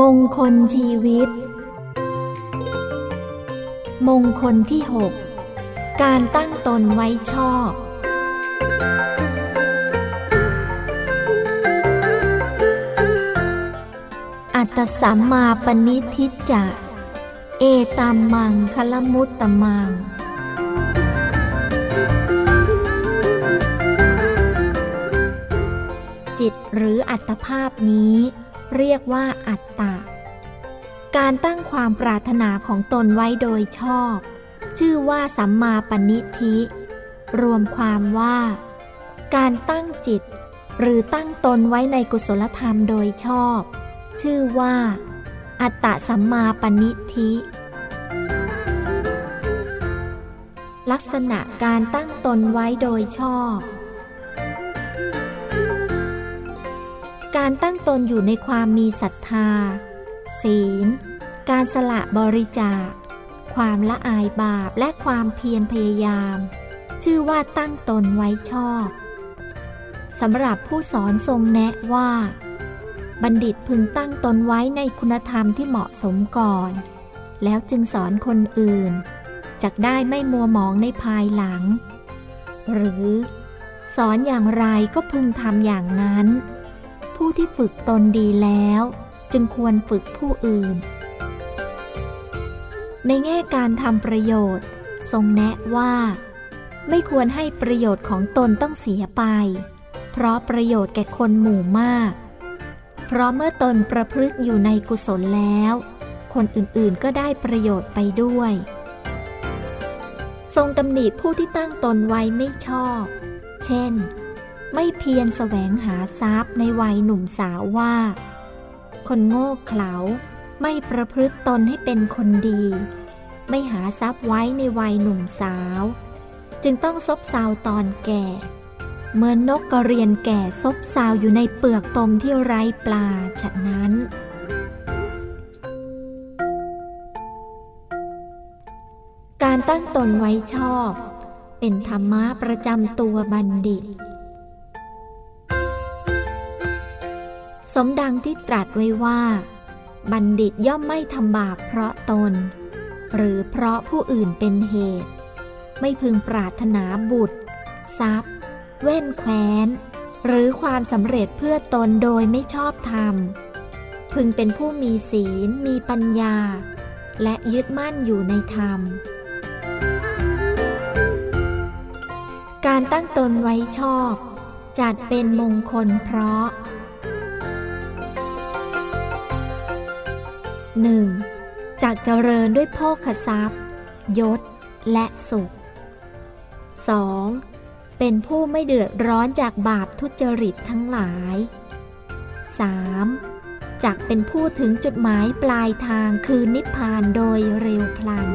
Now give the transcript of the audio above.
มงคลชีวิต มงคลที่ 6 การตั้งตนไว้ชอบ อัตสัมมาปณิทิจจะเอตัมมังคลมุตตมัง จิตหรืออัตภาพนี้ เรียกว่าอัตตะ การตั้งความปรารถนาของตนไว้โดยชอบ ชื่อว่าสัมมาปณิธิ รวมความว่า การตั้งจิต หรือตั้งตนไว้ในกุศลธรรมโดยชอบ ชื่อว่า อัตตะสัมมาปณิธิลักษณะการตั้งตนไว้โดยชอบ การตั้งตนอยู่ในความมีศรัทธา ศีล การสละบริจาค ความละอายบาปและความเพียรพยายาม ชื่อว่าตั้งตนไว้ชอบสำหรับผู้สอนทรงแนะว่า บัณฑิตพึงตั้งตนไว้ในคุณธรรมที่เหมาะสมก่อน แล้วจึงสอนคนอื่นจักได้ไม่มัวหมองในภายหลัง หรือ สอนอย่างไรก็พึงทำอย่างนั้น ผู้ที่ฝึกตนดีแล้ว จึงควรฝึกผู้อื่น ในแง่การทำประโยชน์ ทรงแนะว่า ไม่ควรให้ประโยชน์ของตนต้องเสียไป เพราะประโยชน์แก่คนหมู่มาก เพราะเมื่อตนประพฤติอยู่ในกุศลแล้ว คนอื่นๆก็ได้ประโยชน์ไปด้วย ทรงตำหนิผู้ที่ตั้งตนไว้ไม่ชอบ เช่น ไม่เพียรแสวงหาทรัพย์ในวัยหนุ่มสาวว่า คนโง่เขลาไม่ประพฤติตนให้เป็นคนดี ไม่หาทรัพย์ไว้ในวัยหนุ่มสาว จึงต้องซบเซาตอนแก่ เหมือนนกกระเรียนแก่ซบเซาอยู่ในเปลือกตมที่ไร้ปลาฉะนั้นการตั้งตนไว้ชอบ เป็นธรรมะประจำตัวบัณฑิต สมดังที่ตรัสไว้ว่า บัณฑิตย่อมไม่ทำบาปเพราะตน หรือเพราะผู้อื่นเป็นเหตุ ไม่พึงปรารถนาบุตร ทรัพย์ เว้นแคว้น หรือความสำเร็จเพื่อตนโดยไม่ชอบธรรม พึงเป็นผู้มีศีล มีปัญญา และยึดมั่นอยู่ในธรรม การตั้งตนไว้ชอบ จัดเป็นมงคลเพราะ 1. จากเจริญด้วยโภคทรัพย์ ยศ และสุข 2. เป็นผู้ไม่เดือดร้อนจากบาปทุจริตทั้งหลาย 3. จากเป็นผู้ถึงจุดหมายปลายทางคือนิพพานโดยเร็วพลัน